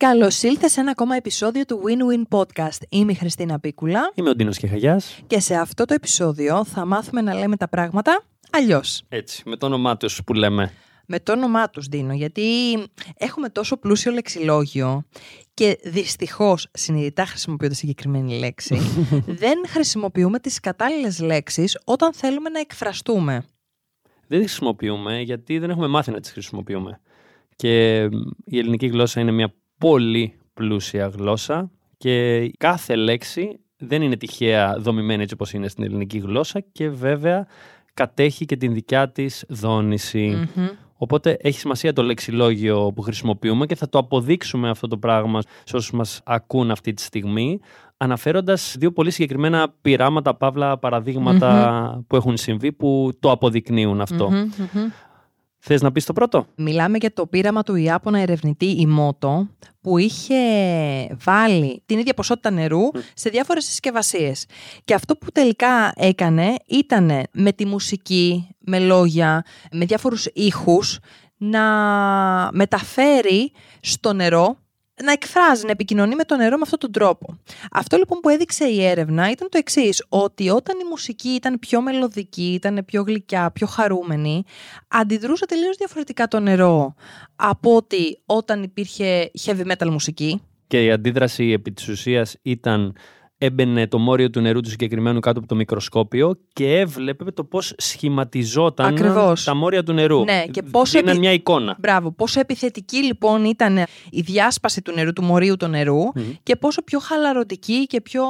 Καλώς ήλθες σε ένα ακόμα επεισόδιο του Win-Win Podcast. Είμαι η Χριστίνα Πίκουλα Είμαι ο Ντίνος Κεχαγιάς. και σε αυτό το επεισόδιο θα μάθουμε να λέμε τα πράγματα αλλιώς. Έτσι, με το όνομά τους που λέμε. Με το όνομά τους δίνω, γιατί έχουμε τόσο πλούσιο λεξιλόγιο και δυστυχώς συνειδητά χρησιμοποιώ τη συγκεκριμένη λέξη. δεν χρησιμοποιούμε τις κατάλληλες λέξεις όταν θέλουμε να εκφραστούμε. Δεν τις χρησιμοποιούμε γιατί δεν έχουμε μάθει να τις χρησιμοποιούμε. Και η ελληνική γλώσσα είναι μια πολύ πλούσια γλώσσα και κάθε λέξη δεν είναι τυχαία δομημένη έτσι όπως είναι στην ελληνική γλώσσα και βέβαια κατέχει και την δικιά της δόνηση. Μμμ. Οπότε έχει σημασία το λεξιλόγιο που χρησιμοποιούμε και θα το αποδείξουμε αυτό το πράγμα σε όσους μας ακούν αυτή τη στιγμή αναφέροντας δύο πολύ συγκεκριμένα πειράματα, παύλα, παραδείγματα που έχουν συμβεί που το αποδεικνύουν αυτό. Μμμ, μμμ. Θες να πεις το πρώτο; Μιλάμε για το πείραμα του Ιάπωνα ερευνητή Ιμότο που είχε βάλει την ίδια ποσότητα νερού σε διάφορες συσκευασίες. Και αυτό που τελικά έκανε ήταν με τη μουσική, με λόγια, με διάφορους ήχους να μεταφέρει στο νερό να εκφράζει, να επικοινωνεί με το νερό με αυτόν τον τρόπο. Αυτό λοιπόν που έδειξε η έρευνα ήταν το εξής: ότι όταν η μουσική ήταν πιο μελωδική, ήταν πιο γλυκιά, πιο χαρούμενη, αντιδρούσε τελείως διαφορετικά το νερό από ότι όταν υπήρχε heavy metal μουσική. Και η αντίδραση επί της ουσίας ήταν έμπαινε το μόριο του νερού του συγκεκριμένου κάτω από το μικροσκόπιο και έβλεπε το πώς σχηματιζόταν Ακριβώς. τα μόρια του νερού. Ναι, και πόσο Δίναν επι- μια εικόνα. Μπράβο, πόσο επιθετική λοιπόν ήταν η διάσπαση του νερού, του μορίου του νερού και πόσο πιο χαλαρωτική και πιο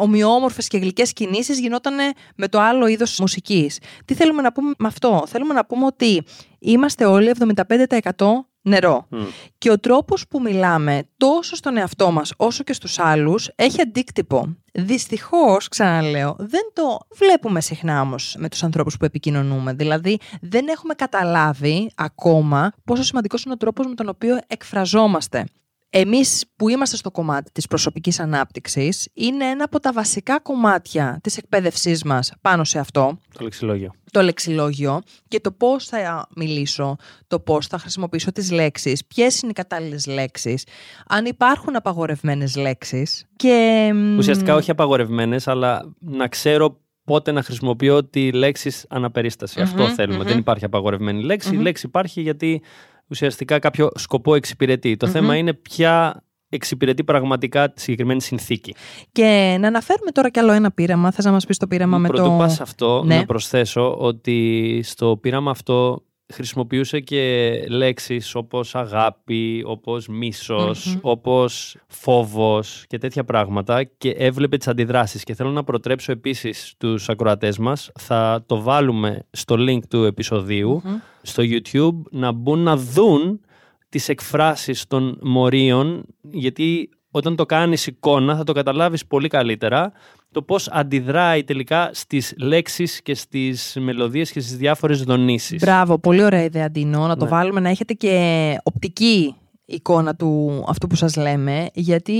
ομοιόμορφες και γλυκές κινήσεις γινόταν με το άλλο είδος μουσικής. Τι θέλουμε να πούμε με αυτό; Θέλουμε να πούμε ότι είμαστε όλοι 75% νερό. Μμ. Και ο τρόπος που μιλάμε τόσο στον εαυτό μας όσο και στους άλλους έχει αντίκτυπο. Δυστυχώς, ξαναλέω, δεν το βλέπουμε συχνά όμως με τους ανθρώπους που επικοινωνούμε. Δηλαδή δεν έχουμε καταλάβει ακόμα πόσο σημαντικός είναι ο τρόπος με τον οποίο εκφραζόμαστε. Εμείς που είμαστε στο κομμάτι της προσωπικής ανάπτυξης είναι ένα από τα βασικά κομμάτια της εκπαίδευσής μας πάνω σε αυτό Το λεξιλόγιο. το λεξιλόγιο και το πώς θα μιλήσω, το πώς θα χρησιμοποιήσω τις λέξεις, ποιες είναι οι κατάλληλες λέξεις, αν υπάρχουν απαγορευμένες λέξεις και... μ, Ουσιαστικά όχι απαγορευμένες, αλλά να ξέρω πότε να χρησιμοποιώ τη λέξη αναπερίσταση. Αυτό Μμμ, θέλουμε. μμμ. Δεν υπάρχει απαγορευμένη λέξη. Μμμ. Η λέξη υπάρχει γιατί ουσιαστικά κάποιο σκοπό εξυπηρετεί. Το θέμα είναι ποια εξυπηρετεί πραγματικά τη συγκεκριμένη συνθήκη. Και να αναφέρουμε τώρα κι άλλο ένα πείραμα. Θες να μας πεις το πείραμα με Πρωτού το... πας αυτό, Ναι. να προσθέσω ότι στο πείραμα αυτό χρησιμοποιούσε και λέξεις όπως αγάπη, όπως μίσος, Μμμ. όπως φόβος και τέτοια πράγματα και έβλεπε τις αντιδράσεις. Και θέλω να προτρέψω επίσης τους ακροατές μας, θα το βάλουμε στο link του επεισοδίου, Μμμ. στο YouTube, να μπουν να δουν τις εκφράσεις των μορίων, γιατί όταν το κάνεις εικόνα θα το καταλάβεις πολύ καλύτερα το πώς αντιδράει τελικά στις λέξεις και στις μελωδίες και στις διάφορες δονήσεις. Μπράβο, πολύ ωραία ιδέα, Ντίνο. Να το Ναι. βάλουμε να έχετε και οπτική εικόνα του αυτού που σας λέμε, γιατί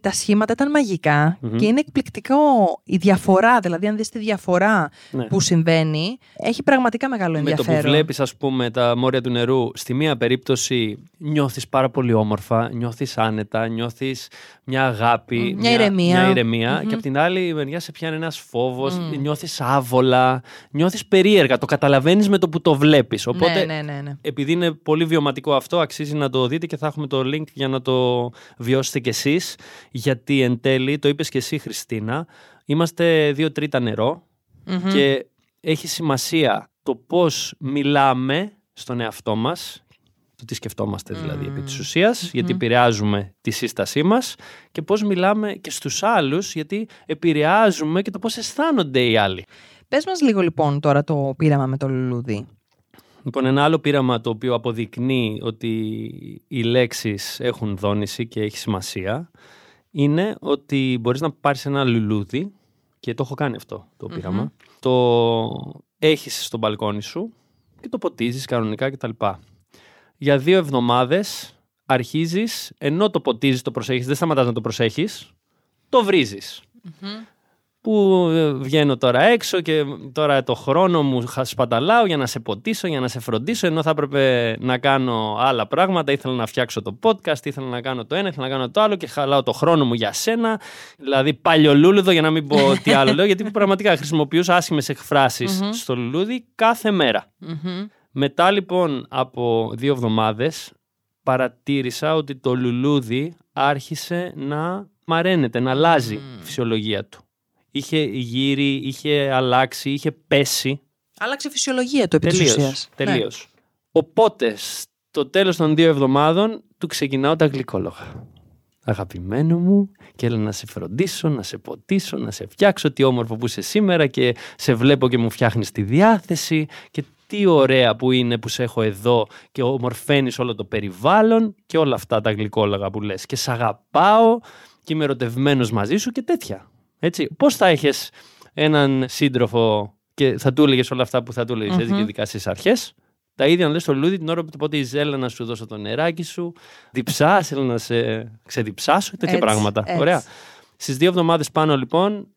τα σχήματα ήταν μαγικά Μμμ. και είναι εκπληκτικό η διαφορά, δηλαδή αν δεις τη διαφορά Ναι. που συμβαίνει, έχει πραγματικά μεγάλο Με το ενδιαφέρον. που βλέπεις ας πούμε τα μόρια του νερού, στη μία περίπτωση νιώθεις πάρα πολύ όμορφα, νιώθεις άνετα, νιώθεις μια αγάπη, Μ, μια ηρεμία. μια ηρεμία Μμμ. και από την άλλη μεριά σε πιάνει ένας φόβος, Μμ. νιώθεις άβολα, νιώθεις περίεργα, το καταλαβαίνεις με το που το βλέπεις. Οπότε ναι, ναι, ναι, ναι. επειδή είναι πολύ βιωματικό αυτό, αξίζει να το δείτε και θα έχουμε το link για να το βιώσετε κι εσείς. Γιατί εν τέλει, το είπες και εσύ Χριστίνα, είμαστε δύο τρίτα νερό Μμμ. και έχει σημασία το πώς μιλάμε στον εαυτό μας, το τι σκεφτόμαστε δηλαδή επί της ουσίας, γιατί επηρεάζουμε τη σύστασή μας και πώς μιλάμε και στους άλλους, γιατί επηρεάζουμε και το πώς αισθάνονται οι άλλοι. Πες μας λίγο λοιπόν τώρα το πείραμα με το λουλούδι. Λοιπόν, ένα άλλο πείραμα το οποίο αποδεικνύει ότι οι λέξεις έχουν δόνηση και έχει σημασία είναι ότι μπορείς να πάρεις ένα λουλούδι και το έχω κάνει αυτό το πειραμα το έχεις στο μπαλκόνι σου και το ποτίζεις κανονικά κτλ. Για δύο εβδομάδες αρχίζεις, ενώ το ποτίζεις, το προσέχεις, δεν σταματάς να το προσέχεις, το βρίζεις. Που ε, βγαίνω τώρα έξω και τώρα το χρόνο μου χα- σπαταλάω για να σε ποτίσω, για να σε φροντίσω, ενώ θα έπρεπε να κάνω άλλα πράγματα. Ήθελα να φτιάξω το podcast, ήθελα να κάνω το ένα, ήθελα να κάνω το άλλο και χαλάω το χρόνο μου για σένα. Δηλαδή, παλιολούλουδο για να μην πω τι άλλο λέω, γιατί πραγματικά χρησιμοποιούσα άσχημες εκφράσεις στο λουλούδι κάθε μέρα. Μμμ. Μετά λοιπόν από δύο εβδομάδες παρατήρησα ότι το λουλούδι άρχισε να μαραίνεται, να αλλάζει η φυσιολογία του. Είχε γύρει, είχε αλλάξει, είχε πέσει. Άλλαξε η φυσιολογία του επί της Τελείως. ουσίας. Ναι. τελείως. Οπότε, στο τέλος των δύο εβδομάδων, του ξεκινάω τα γλυκόλογα. Αγαπημένο μου, και έλα να σε φροντίσω, να σε ποτίσω, να σε φτιάξω. Τι όμορφο που είσαι σήμερα και σε βλέπω και μου φτιάχνεις τη διάθεση. Και τι ωραία που είναι που σε έχω εδώ και ομορφαίνεις όλο το περιβάλλον και όλα αυτά τα γλυκόλογα που λες. Και σε αγαπάω και είμαι ερωτευμένος μαζί σου και τέτοια. Έτσι. Πώς θα έχεις έναν σύντροφο και θα του έλεγες όλα αυτά που θα του έλεγες έτσι και ειδικά στις αρχές; Τα ίδια να λες στο λουλούδι την ώρα που πότε ήθελα να σου δώσω το νεράκι σου, διψά, θέλω να σε ξεδιψάσω, τέτοια Έτσι, πράγματα. έτσι. Ωραία. Στις δύο εβδομάδες πάνω λοιπόν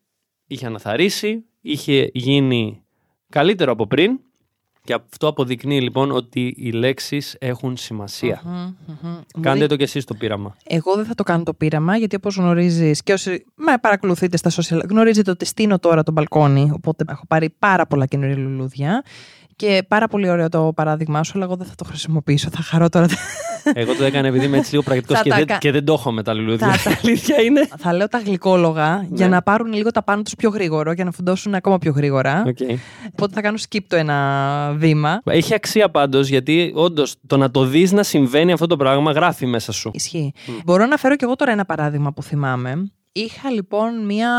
είχε αναθαρίσει, είχε γίνει καλύτερο από πριν και αυτό αποδεικνύει λοιπόν ότι οι λέξεις έχουν σημασία. Μμμ, μμμ. Μου Κάντε δει- το κι εσείς το πείραμα. Εγώ δεν θα το κάνω το πείραμα, γιατί όπως γνωρίζεις και όσοι με παρακολουθείτε στα social, γνωρίζετε ότι στείνω τώρα το μπαλκόνι, οπότε έχω πάρει πάρα πολλά καινούργια λουλούδια και πάρα πολύ ωραίο το παράδειγμά σου, αλλά εγώ δεν θα το χρησιμοποιήσω. Θα χαρώ τώρα. Εγώ το έκανα επειδή είμαι έτσι λίγο πρακτικός Θα και, τα δεν, κα- και δεν το έχω με τα λουλούδια. Θα τα- Η αλήθεια είναι. θα λέω τα γλυκόλογα για Ναι. να πάρουν λίγο τα πάνω τους πιο γρήγορο, για να φουντώσουν ακόμα πιο γρήγορα. Οκ. Οπότε θα κάνω skip το ένα βήμα. Έχει αξία πάντως γιατί όντως το να το δεις να συμβαίνει αυτό το πράγμα γράφει μέσα σου. Ισχύει. Μπορώ να φέρω κι εγώ τώρα ένα παράδειγμα που θυμάμαι. Είχα λοιπόν μία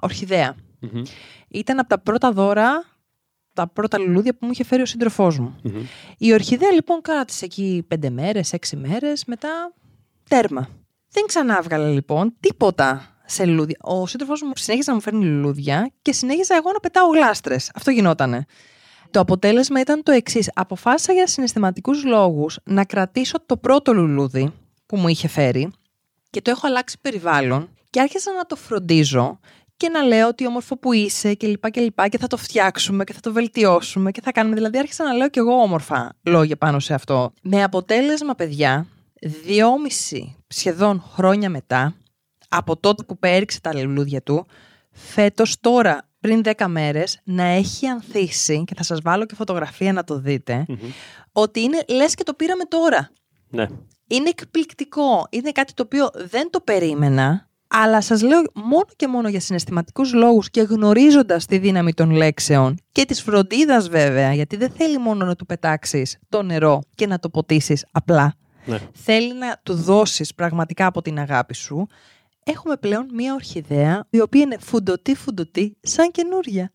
ορχιδέα. Μμμ. Ήταν από τα πρώτα δώρα, τα πρώτα λουλούδια που μου είχε φέρει ο σύντροφός μου. Μμμ. Η ορχιδέα λοιπόν κράτησε εκεί πέντε μέρες, έξι μέρες, μετά τέρμα. Δεν ξανά έβγαλε λοιπόν τίποτα σε λουλούδια. Ο σύντροφός μου συνέχισε να μου φέρνει λουλούδια και συνέχιζα εγώ να πετάω γλάστρες. Αυτό γινότανε. Το αποτέλεσμα ήταν το εξής. Αποφάσισα για συναισθηματικούς λόγους να κρατήσω το πρώτο λουλούδι που μου είχε φέρει και το έχω αλλάξει περιβάλλον και άρχισα να το φροντίζω και να λέω ότι όμορφο που είσαι και λοιπά και λοιπά και θα το φτιάξουμε και θα το βελτιώσουμε και θα κάνουμε. Δηλαδή άρχισα να λέω κι εγώ όμορφα λόγια πάνω σε αυτό. Με αποτέλεσμα, παιδιά, δυόμιση σχεδόν χρόνια μετά, από τότε που πέριξε τα λουλούδια του, φέτος τώρα πριν 10 μέρες να έχει ανθίσει και θα σας βάλω και φωτογραφία να το δείτε Μμμ. ότι είναι λες και το πήραμε τώρα Ναι. είναι εκπληκτικό. Είναι κάτι το οποίο δεν το περίμενα, αλλά σας λέω μόνο και μόνο για συναισθηματικούς λόγους και γνωρίζοντας τη δύναμη των λέξεων και της φροντίδας βέβαια, γιατί δεν θέλει μόνο να του πετάξεις το νερό και να το ποτίσεις απλά. ναι. Θέλει να του δώσεις πραγματικά από την αγάπη σου. Έχουμε πλέον μία ορχιδέα η οποία είναι φουντωτή φουντωτή σαν καινούρια.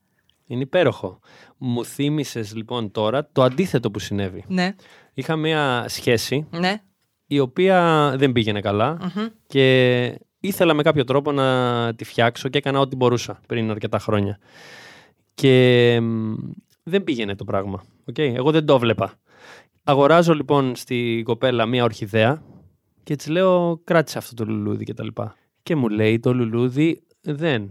Είναι υπέροχο. Μου θύμισες λοιπόν τώρα το αντίθετο που συνέβη. Ναι, Είχα μια σχέση ναι. η οποία δεν πήγαινε καλά Μμμ. και ήθελα με κάποιο τρόπο να τη φτιάξω και έκανα ό,τι μπορούσα πριν αρκετά χρόνια. Και μ, δεν πήγαινε το πράγμα. οκ; Εγώ δεν το βλέπα. Αγοράζω λοιπόν στη κοπέλα μια ορχιδέα και της λέω κράτησε αυτό το λουλούδι και τα λοιπά. Και μου λέει το λουλούδι δεν.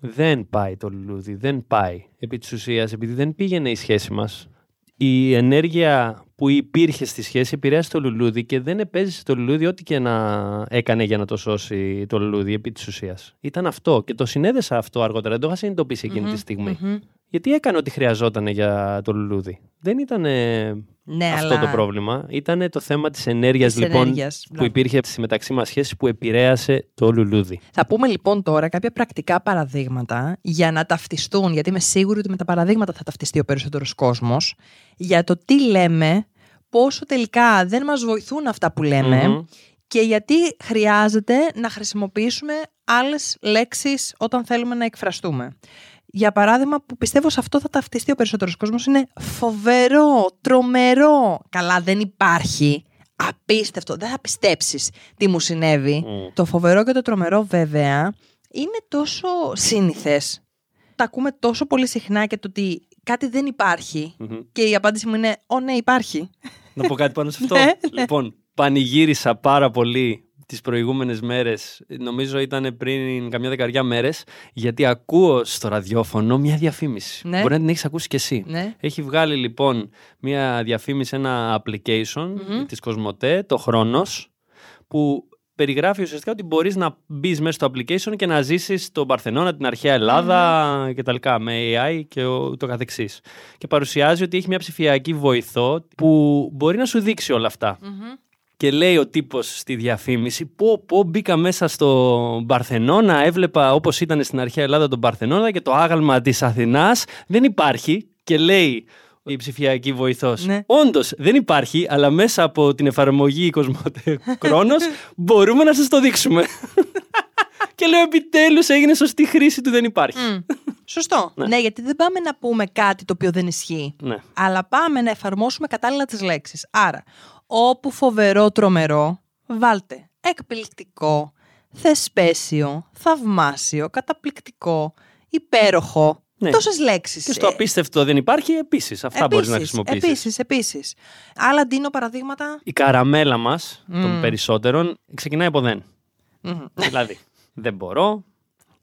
Δεν πάει το λουλούδι, δεν πάει. Επί της ουσίας, επειδή δεν πήγαινε η σχέση μας, η ενέργεια που υπήρχε στη σχέση επηρέασε το λουλούδι και δεν επέζησε το λουλούδι ό,τι και να έκανε για να το σώσει το λουλούδι επί της ουσίας. Ήταν αυτό και το συνέδεσα αυτό αργότερα, δεν το είχα συνειδητοποιήσει εκείνη τη στιγμή. Μμμ. Γιατί έκανε ό,τι χρειαζόταν για το λουλούδι. Δεν ήταν Ναι, αυτό αλλά... το πρόβλημα. Ήταν το θέμα της ενέργειας Της λοιπόν ενέργειας, που μπράβο. υπήρχε στη μεταξύ μας σχέση που επηρέασε το λουλούδι. Θα πούμε λοιπόν τώρα κάποια πρακτικά παραδείγματα για να ταυτιστούν, γιατί είμαι σίγουρη ότι με τα παραδείγματα θα ταυτιστεί ο περισσότερος κόσμος, για το τι λέμε, πόσο τελικά δεν μας βοηθούν αυτά που λέμε Μμμ. και γιατί χρειάζεται να χρησιμοποιήσουμε άλλες λέξεις όταν θέλουμε να εκφραστούμε. Για παράδειγμα, που πιστεύω σε αυτό θα ταυτιστεί ο περισσότερος κόσμος, είναι φοβερό, τρομερό. Καλά, δεν υπάρχει. Απίστευτο. Δεν θα πιστέψεις τι μου συνέβη. Μμ. Το φοβερό και το τρομερό βέβαια είναι τόσο σύνηθες. Τα ακούμε τόσο πολύ συχνά και το ότι κάτι δεν υπάρχει. Μμμ. Και η απάντηση μου είναι, «Ω ναι, υπάρχει». Να πω κάτι πάνω σε αυτό. Ναι, ναι. Λοιπόν, πανηγύρισα πάρα πολύ τις προηγούμενες μέρες, νομίζω ήταν πριν καμιά δεκαριά μέρες, γιατί ακούω στο ραδιόφωνο μια διαφήμιση. Ναι. Μπορεί να την έχεις ακούσει κι εσύ. Ναι. Έχει βγάλει λοιπόν μια διαφήμιση, ένα application Μμμ. της Κοσμοτέ, το Χρόνος, που περιγράφει ουσιαστικά ότι μπορείς να μπεις μέσα στο application και να ζήσεις τον Παρθενώνα, την αρχαία Ελλάδα και τα λοιπά, με AI και ο- το καθεξής. Και παρουσιάζει ότι έχει μια ψηφιακή βοηθό που μπορεί να σου δείξει όλα αυτά. Μμμ. Και λέει ο τύπος στη διαφήμιση, πω πω μπήκα μέσα στο Παρθενώνα, έβλεπα όπως ήταν στην αρχαία Ελλάδα τον Παρθενώνα και το άγαλμα της Αθηνάς δεν υπάρχει και λέει η ψηφιακή βοηθός. Ναι. Όντως δεν υπάρχει, αλλά μέσα από την εφαρμογή Κοσμοτέ Χρόνος μπορούμε να σας το δείξουμε. και λέω επιτέλους έγινε σωστή χρήση του δεν υπάρχει. Μμ. Σωστό. Ναι. γιατί δεν πάμε να πούμε κάτι το οποίο δεν ισχύει. Ναι. Αλλά πάμε να εφαρμόσουμε κατάλληλα τις λέξεις. Άρα, όπου φοβερό τρομερό, βάλτε εκπληκτικό, θεσπέσιο, θαυμάσιο, καταπληκτικό, υπέροχο. Ναι. Τόσες λέξεις. Και στο Ε, απίστευτο δεν υπάρχει, επίσης. Αυτά μπορείς να χρησιμοποιήσεις. Επίσης, επίσης. Άλλα ντύνω παραδείγματα; Η καραμέλα μας, των Μμ. περισσότερων, ξεκινάει από δεν. Μμμ. δηλαδή, δεν μπορώ,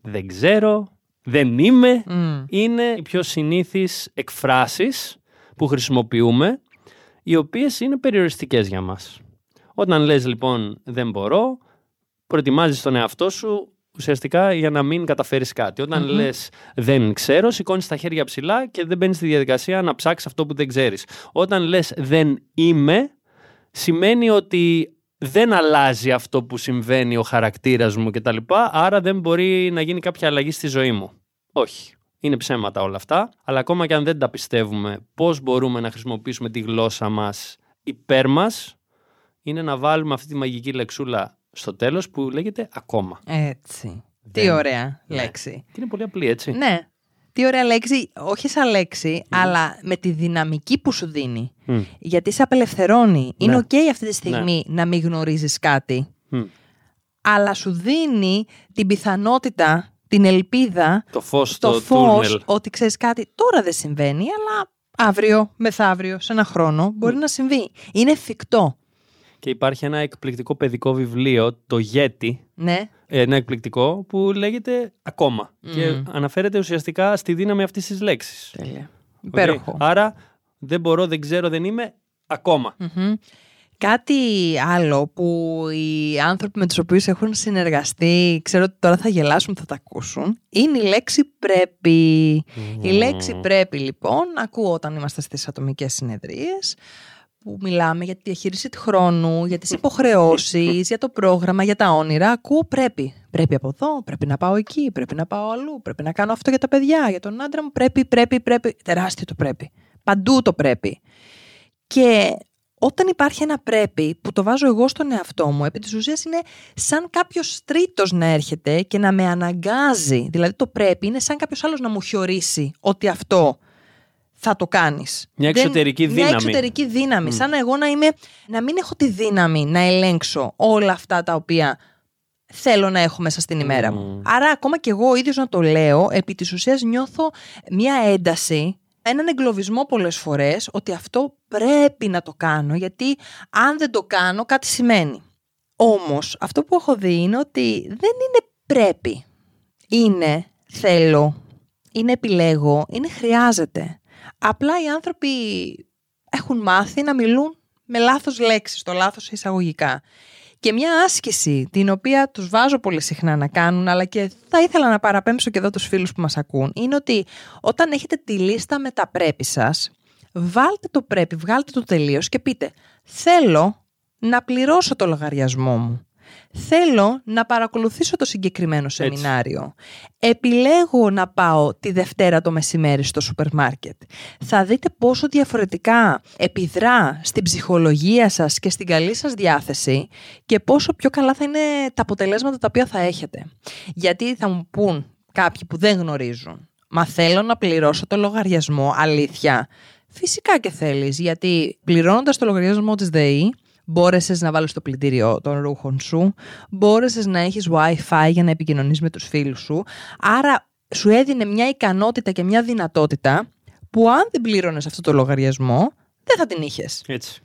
δεν ξέρω, δεν είμαι. Μμ. Είναι οι πιο συνήθεις εκφράσεις που χρησιμοποιούμε, οι οποίες είναι περιοριστικές για μας. Όταν λες λοιπόν δεν μπορώ, προετοιμάζεις τον εαυτό σου ουσιαστικά για να μην καταφέρεις κάτι. Όταν Μμμ. λες δεν ξέρω, σηκώνεις τα χέρια ψηλά και δεν μπαίνεις στη διαδικασία να ψάξεις αυτό που δεν ξέρεις. Όταν λες δεν είμαι, σημαίνει ότι δεν αλλάζει αυτό που συμβαίνει ο χαρακτήρας μου κτλ. Άρα δεν μπορεί να γίνει κάποια αλλαγή στη ζωή μου. Όχι. Είναι ψέματα όλα αυτά. Αλλά ακόμα και αν δεν τα πιστεύουμε, πώς μπορούμε να χρησιμοποιήσουμε τη γλώσσα μας υπέρ μας, είναι να βάλουμε αυτή τη μαγική λεξούλα στο τέλος που λέγεται ακόμα. Έτσι. Τι Δεν- ωραία Ναι. λέξη. Και είναι πολύ απλή, έτσι. Ναι. Τι ωραία λέξη, όχι σαν λέξη, αλλά με τη δυναμική που σου δίνει. Μμ. Γιατί σε απελευθερώνει. Είναι Ναι. οκ αυτή τη στιγμή να μην γνωρίζεις κάτι. Μμ. Αλλά σου δίνει την πιθανότητα, την ελπίδα, Το φως το στο φως τούνελ. ότι ξέρεις κάτι τώρα δεν συμβαίνει, αλλά αύριο, μεθαύριο, σε ένα χρόνο μπορεί να συμβεί. Είναι εφικτό. Και υπάρχει ένα εκπληκτικό παιδικό βιβλίο, το Yet, Ναι. ένα εκπληκτικό που λέγεται ακόμα. Μμ. Και αναφέρεται ουσιαστικά στη δύναμη αυτής της λέξης. Τέλεια. Οκ. Υπέροχο. Άρα δεν μπορώ, δεν ξέρω, δεν είμαι ακόμα. Μμμ. Κάτι άλλο που οι άνθρωποι με τους οποίους έχουν συνεργαστεί, ξέρω ότι τώρα θα γελάσουν, θα τα ακούσουν, είναι η λέξη πρέπει. Η λέξη πρέπει λοιπόν, ακούω όταν είμαστε στις ατομικές συνεδρίες, που μιλάμε για τη διαχείριση του χρόνου, για τις υποχρεώσεις, για το πρόγραμμα, για τα όνειρα, ακούω πρέπει. Πρέπει από εδώ, πρέπει να πάω εκεί, πρέπει να πάω αλλού, πρέπει να κάνω αυτό για τα παιδιά, για τον άντρα μου, πρέπει, πρέπει, πρέπει. Τεράστιο το πρέπει. Παντού το πρέπει. Και όταν υπάρχει ένα πρέπει που το βάζω εγώ στον εαυτό μου, επί της ουσίας είναι σαν κάποιος τρίτος να έρχεται και να με αναγκάζει. Δηλαδή το πρέπει είναι σαν κάποιος άλλος να μου χιορίσει ότι αυτό θα το κάνεις. Μια Δεν- εξωτερική Μια δύναμη. εξωτερική δύναμη. Σαν εγώ να είμαι, να μην έχω τη δύναμη να ελέγξω όλα αυτά τα οποία θέλω να έχω μέσα στην ημέρα μου. Μμμ. Άρα ακόμα και εγώ ο ίδιος να το λέω, επί της ουσίας νιώθω μια ένταση, έναν εγκλωβισμό πολλές φορές, ότι αυτό πρέπει να το κάνω, γιατί αν δεν το κάνω κάτι σημαίνει. Όμως αυτό που έχω δει είναι ότι δεν είναι πρέπει. Είναι θέλω, είναι επιλέγω, είναι χρειάζεται. Απλά οι άνθρωποι έχουν μάθει να μιλούν με λάθος λέξεις, το λάθος εισαγωγικά. Και μια άσκηση την οποία τους βάζω πολύ συχνά να κάνουν, αλλά και θα ήθελα να παραπέμψω και εδώ τους φίλους που μας ακούν, είναι ότι όταν έχετε τη λίστα με τα πρέπει σας, βάλτε το πρέπει, βγάλτε το τελείως και πείτε θέλω να πληρώσω το λογαριασμό μου. Θέλω να παρακολουθήσω το συγκεκριμένο σεμινάριο. Επιλέγω να πάω τη Δευτέρα το μεσημέρι στο σούπερ μάρκετ. Θα δείτε πόσο διαφορετικά επιδρά στην ψυχολογία σας και στην καλή σας διάθεση και πόσο πιο καλά θα είναι τα αποτελέσματα τα οποία θα έχετε. Γιατί θα μου πούν κάποιοι που δεν γνωρίζουν. Μα θέλω να πληρώσω το λογαριασμό, αλήθεια. Φυσικά και θέλεις, γιατί πληρώνοντας το λογαριασμό της ΔΕΗ, μπόρεσες να βάλεις το πλυντήριο των ρούχων σου, μπόρεσες να έχεις Wi-Fi για να επικοινωνείς με τους φίλους σου, άρα σου έδινε μια ικανότητα και μια δυνατότητα που αν δεν πλήρωνες αυτό το λογαριασμό, δεν θα την είχες. Έτσι.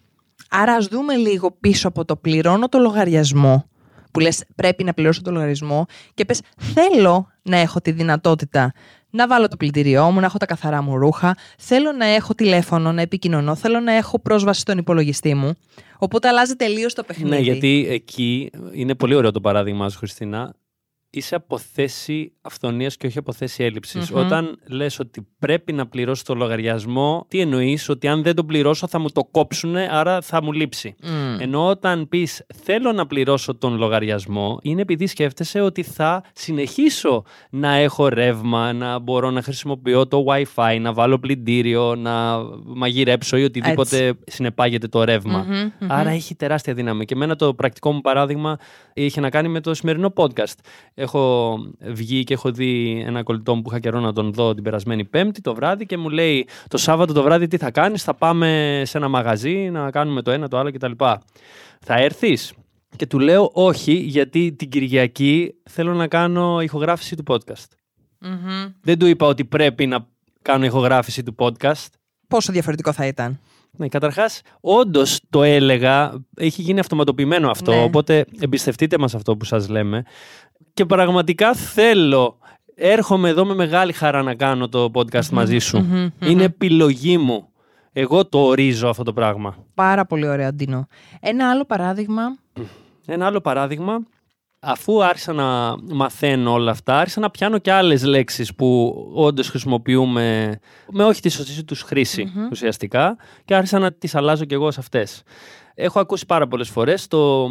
Άρα ας δούμε λίγο πίσω από το πληρώνω το λογαριασμό που λες πρέπει να πληρώσω το λογαριασμό και πες θέλω να έχω τη δυνατότητα να βάλω το πλυντήριό μου, να έχω τα καθαρά μου ρούχα, θέλω να έχω τηλέφωνο, να επικοινωνώ, θέλω να έχω πρόσβαση στον υπολογιστή μου. Οπότε αλλάζει τελείως το παιχνίδι. Ναι, γιατί εκεί είναι πολύ ωραίο το παράδειγμα σου, Χριστίνα είσαι από θέση αυθονίας και όχι από θέση έλλειψης. Όταν λες ότι πρέπει να πληρώσω το λογαριασμό, τι εννοείς, ότι αν δεν το πληρώσω θα μου το κόψουν, άρα θα μου λείψει. Mm. Ενώ όταν πεις θέλω να πληρώσω τον λογαριασμό, είναι επειδή σκέφτεσαι ότι θα συνεχίσω να έχω ρεύμα, να μπορώ να χρησιμοποιώ το WiFi, να βάλω πλυντήριο, να μαγειρέψω ή οτιδήποτε Έτσι. συνεπάγεται το ρευμα Άρα έχει τεράστια δύναμη. Και εμένα το πρακτικό μου παράδειγμα είχε να κάνει με το σημερινό podcast έχω βγει και έχω δει ένα κολλητό μου που είχα καιρό να τον δω την περασμένη Πέμπτη το βράδυ και μου λέει το Σάββατο το βράδυ τι θα κάνεις, θα πάμε σε ένα μαγαζί να κάνουμε το ένα, το άλλο κτλ. Θα έρθεις; Και του λέω όχι γιατί την Κυριακή θέλω να κάνω ηχογράφηση του podcast. Δεν του είπα ότι πρέπει να κάνω ηχογράφηση του podcast. Πόσο διαφορετικό θα ήταν; Ναι, καταρχάς, όντως το έλεγα, έχει γίνει αυτοματοποιημένο αυτό. Ναι. Οπότε εμπιστευτείτε μας αυτό που σας λέμε. Και πραγματικά θέλω. Έρχομαι εδώ με μεγάλη χαρά να κάνω το podcast μαζί σου. Είναι επιλογή μου. Εγώ το ορίζω αυτό το πράγμα. Πάρα πολύ ωραίο, Αντίνο. Ένα άλλο παράδειγμα. Ένα άλλο παράδειγμα αφού άρχισα να μαθαίνω όλα αυτά, άρχισα να πιάνω και άλλες λέξεις που όντως χρησιμοποιούμε με όχι τη σωστή τους χρηση ουσιαστικά και άρχισα να τις αλλάζω κι εγώ σε αυτές. Έχω ακούσει πάρα πολλές φορές το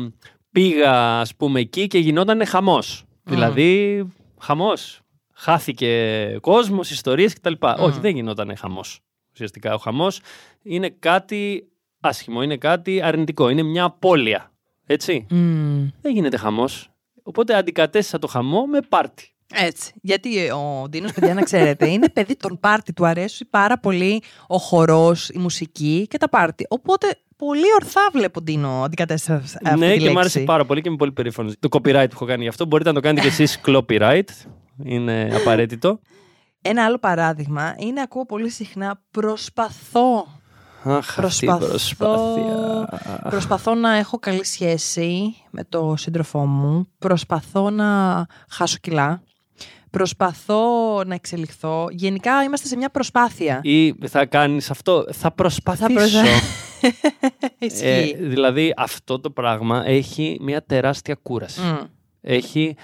πήγα ας πούμε εκεί και γινόταν χαμός. Δηλαδή χαμός. Χάθηκε κόσμος, ιστορίες κτλ. Όχι, δεν γινόταν χαμός. Ουσιαστικά ο χαμός είναι κάτι άσχημο, είναι κάτι αρνητικό, είναι μια απώλεια. Έτσι. Δεν γίνεται χαμός. Οπότε αντικατέστησα το χαμό με πάρτι. Έτσι. Γιατί ο Ντίνος, παιδιά, να ξέρετε, είναι παιδί των πάρτι. Του αρέσει πάρα πολύ ο χορός, η μουσική και τα πάρτι. Οπότε πολύ ορθά βλέπω Ντίνο αντικατέστησα αυτή Ναι, τη και μου άρεσε πάρα πολύ και είμαι πολύ περήφανος. Το copyright που έχω κάνει γι' αυτό. Μπορείτε να το κάνετε κι εσείς copyright. Είναι απαραίτητο. Ένα άλλο παράδειγμα είναι ακούω πολύ συχνά προσπαθώ Αχ, προσπαθώ, προσπάθεια. προσπαθώ να έχω καλή σχέση με το σύντροφό μου. Προσπαθώ να χάσω κιλά. Προσπαθώ να εξελιχθώ. Γενικά είμαστε σε μια προσπάθεια. Ή θα κάνεις αυτό; Θα προσπαθήσω. ε, δηλαδή αυτό το πράγμα έχει μια τεράστια κούραση. Έχει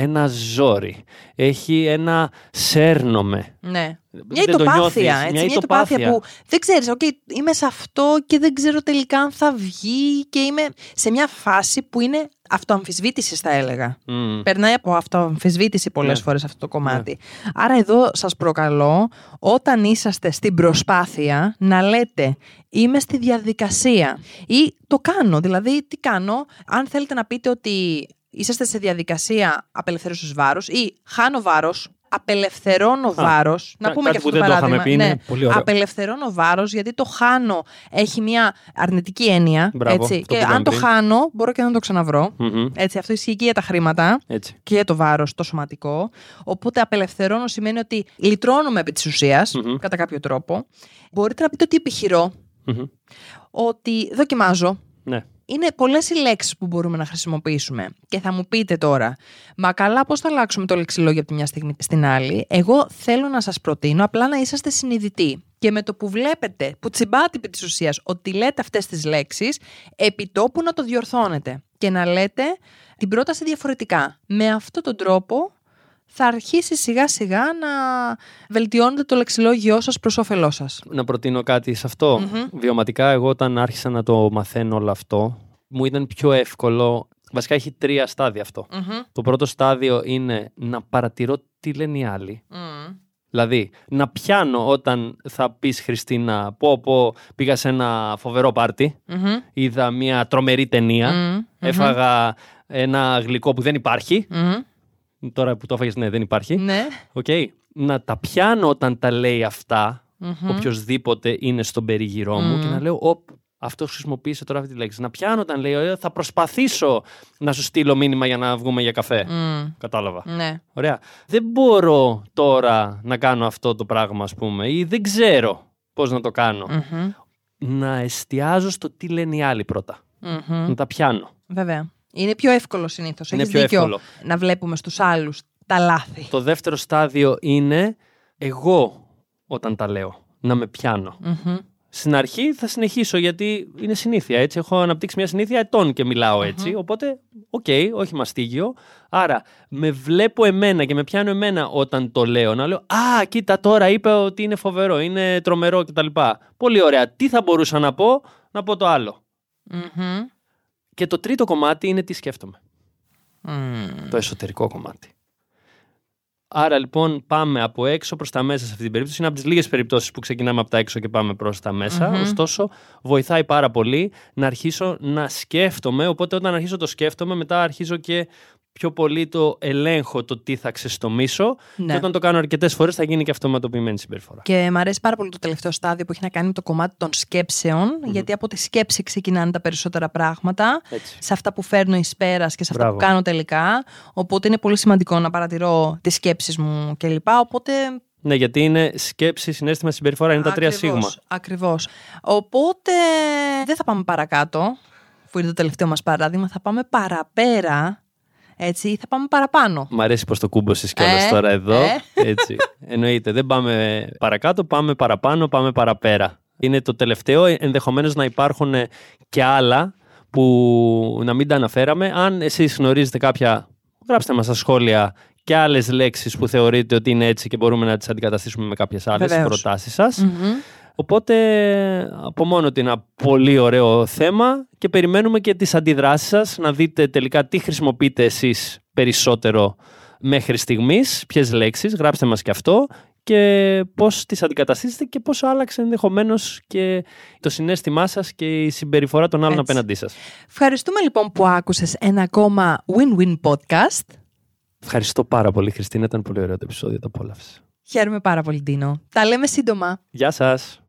ένα ζόρι. Έχει ένα σέρνομε. Ναι. Μια ητοπάθεια. Έτσι, μια ητοπάθεια που δεν ξέρεις, okay, είμαι σε αυτό και δεν ξέρω τελικά αν θα βγει και είμαι σε μια φάση που είναι αυτοαμφισβήτηση, θα έλεγα. Mm. Περνάει από αυτοαμφισβήτηση πολλές ναι. φορές αυτό το κομμάτι. Ναι. Άρα, εδώ σας προκαλώ, όταν είσαστε στην προσπάθεια, να λέτε Είμαι στη διαδικασία ή το κάνω. Δηλαδή, τι κάνω, αν θέλετε να πείτε ότι είσαστε σε διαδικασία απελευθέρωσης βάρους ή χάνω βάρος, απελευθερώνω βάρος. Να πούμε και αυτό το παράδειγμα. Πει, ναι, πολύ απελευθερώνω βάρος, γιατί το χάνω έχει μια αρνητική έννοια. Μπράβο, έτσι, και αν το χάνω, μπορώ και να το ξαναβρω Έτσι, αυτό ισχύει και για τα χρήματα έτσι. και για το βάρος, το σωματικό. Οπότε απελευθερώνω σημαίνει ότι λυτρώνουμε επί της ουσια κατά κάποιο τρόπο. Μπορείτε να πείτε ότι επιχειρώ. Ότι δοκιμάζω. Ναι είναι πολλές οι λέξεις που μπορούμε να χρησιμοποιήσουμε. Και θα μου πείτε τώρα, μα καλά, πώς θα αλλάξουμε το λεξιλόγιο από τη μια στιγμή στην άλλη. Εγώ θέλω να σας προτείνω απλά να είσαστε συνειδητοί. Και με το που βλέπετε, που τσιμπάτε επί της ουσίας, ότι λέτε αυτές τις λέξεις, επί τόπου να το διορθώνετε. Και να λέτε την πρόταση διαφορετικά. Με αυτόν τον τρόπο θα αρχίσει σιγά σιγά να βελτιώνετε το λεξιλόγιό σας προς όφελός σας. Να προτείνω κάτι σε αυτό. Βιωματικά εγώ όταν άρχισα να το μαθαίνω όλο αυτό, μου ήταν πιο εύκολο. Βασικά έχει τρία στάδια Το πρώτο στάδιο είναι να παρατηρώ τι λένε οι άλλοι. Δηλαδή, να πιάνω όταν θα πεις Χριστίνα, πω πω πήγα σε ένα φοβερό είδα μια τρομερή έφαγα ένα γλυκό που δεν υπάρχει Τώρα που το έφαγες, ναι, δεν υπάρχει. Ναι. Okay. Να τα πιάνω όταν τα λέει αυτά, mm-hmm. οποιοδήποτε είναι στον περίγυρό μου, και να λέω, Οπ, αυτό χρησιμοποίησε τώρα αυτή τη λέξη. Να πιάνω όταν λέει, «Ε, θα προσπαθήσω να σου στείλω μήνυμα για να βγούμε για καφέ. Mm. Κατάλαβα. Ναι. Ωραία. Δεν μπορώ τώρα να κάνω αυτό το πράγμα, ας πούμε, ή δεν ξέρω πώς να το κάνω. Mm-hmm. Να εστιάζω στο τι λένε οι άλλοι πρώτα. Να τα πιάνω. Βέβαια. Είναι πιο εύκολο συνήθως. Είναι Έχεις πιο δίκιο εύκολο. να βλέπουμε στους άλλους τα λάθη. Το δεύτερο στάδιο είναι εγώ όταν τα λέω, να με πιάνω. Μμμ. Στην αρχή θα συνεχίσω γιατί είναι συνήθεια. Έτσι. Έχω αναπτύξει μια συνήθεια ετών και μιλάω έτσι. Οπότε, οκ, όχι μαστίγιο. Άρα, με βλέπω εμένα και με πιάνω εμένα όταν το λέω. Να λέω Α, κοίτα τώρα είπε ότι είναι φοβερό, είναι τρομερό κτλ. Πολύ ωραία. Τι θα μπορούσα να πω, να πω το άλλο. Μμμ. Και το τρίτο κομμάτι είναι τι σκέφτομαι. Μμμ. Το εσωτερικό κομμάτι. Άρα λοιπόν πάμε από έξω προς τα μέσα σε αυτή την περίπτωση. Είναι από τις λίγες περιπτώσεις που ξεκινάμε από τα έξω και πάμε προς τα μεσα Μμμ. Ωστόσο βοηθάει πάρα πολύ να αρχίσω να σκέφτομαι. Οπότε όταν αρχίσω το σκέφτομαι μετά αρχίζω και πιο πολύ το ελέγχω το τι θα ξεστομίσω. Ναι. Και όταν το κάνω αρκετές φορές θα γίνει και αυτοματοποιημένη συμπεριφορά. Και μου αρέσει πάρα πολύ το τελευταίο στάδιο που έχει να κάνει με το κομμάτι των σκεψεων γιατί από τη σκέψη ξεκινάνε τα περισσότερα πράγματα. Έτσι. Σε αυτά που φέρνω εις πέρας και σε αυτά Μπράβο. που κάνω τελικά. Οπότε είναι πολύ σημαντικό να παρατηρώ τις σκέψεις μου κλπ. Οπότε Ναι, γιατί είναι σκέψη, συνέστημα, συμπεριφορά. Είναι τα τρία Ακριβώς, σίγμα. Ακριβώς. Οπότε δεν θα πάμε παρακάτω, που είναι το τελευταίο μας παράδειγμα, θα πάμε παραπέρα, έτσι, ή θα πάμε παραπάνω. Μ' αρέσει πως το κούμποσες κιόλας Ε, τώρα εδώ. ε. Έτσι. Εννοείται. Δεν πάμε παρακάτω, πάμε παραπάνω, πάμε παραπέρα. Είναι το τελευταίο. Ενδεχομένως να υπάρχουν και άλλα που να μην τα αναφέραμε. Αν εσείς γνωρίζετε κάποια, γράψτε μας στα σχόλια και άλλες λέξεις που θεωρείτε ότι είναι έτσι και μπορούμε να τις αντικαταστήσουμε με κάποιες άλλες Βεβαίως. προτάσεις σας. Μμμ. Οπότε από μόνο ότι είναι ένα πολύ ωραίο θέμα και περιμένουμε και τις αντιδράσεις σας να δείτε τελικά τι χρησιμοποιείτε εσείς περισσότερο μέχρι στιγμής, ποιες λέξεις, γράψτε μας και αυτό και πώς τις αντικαταστήσετε και πώς άλλαξε ενδεχομένως και το συνέστημά σας και η συμπεριφορά των άλλων Έτσι. απέναντί σας. Ευχαριστούμε λοιπόν που άκουσες ένα ακόμα win-win podcast. Ευχαριστώ πάρα πολύ Χριστίνα, ήταν πολύ ωραίο το επεισόδιο, το απόλαυσα. Χαίρομαι πάρα πολύ, Ντίνο. Τα λέμε σύντομα. Γεια σας!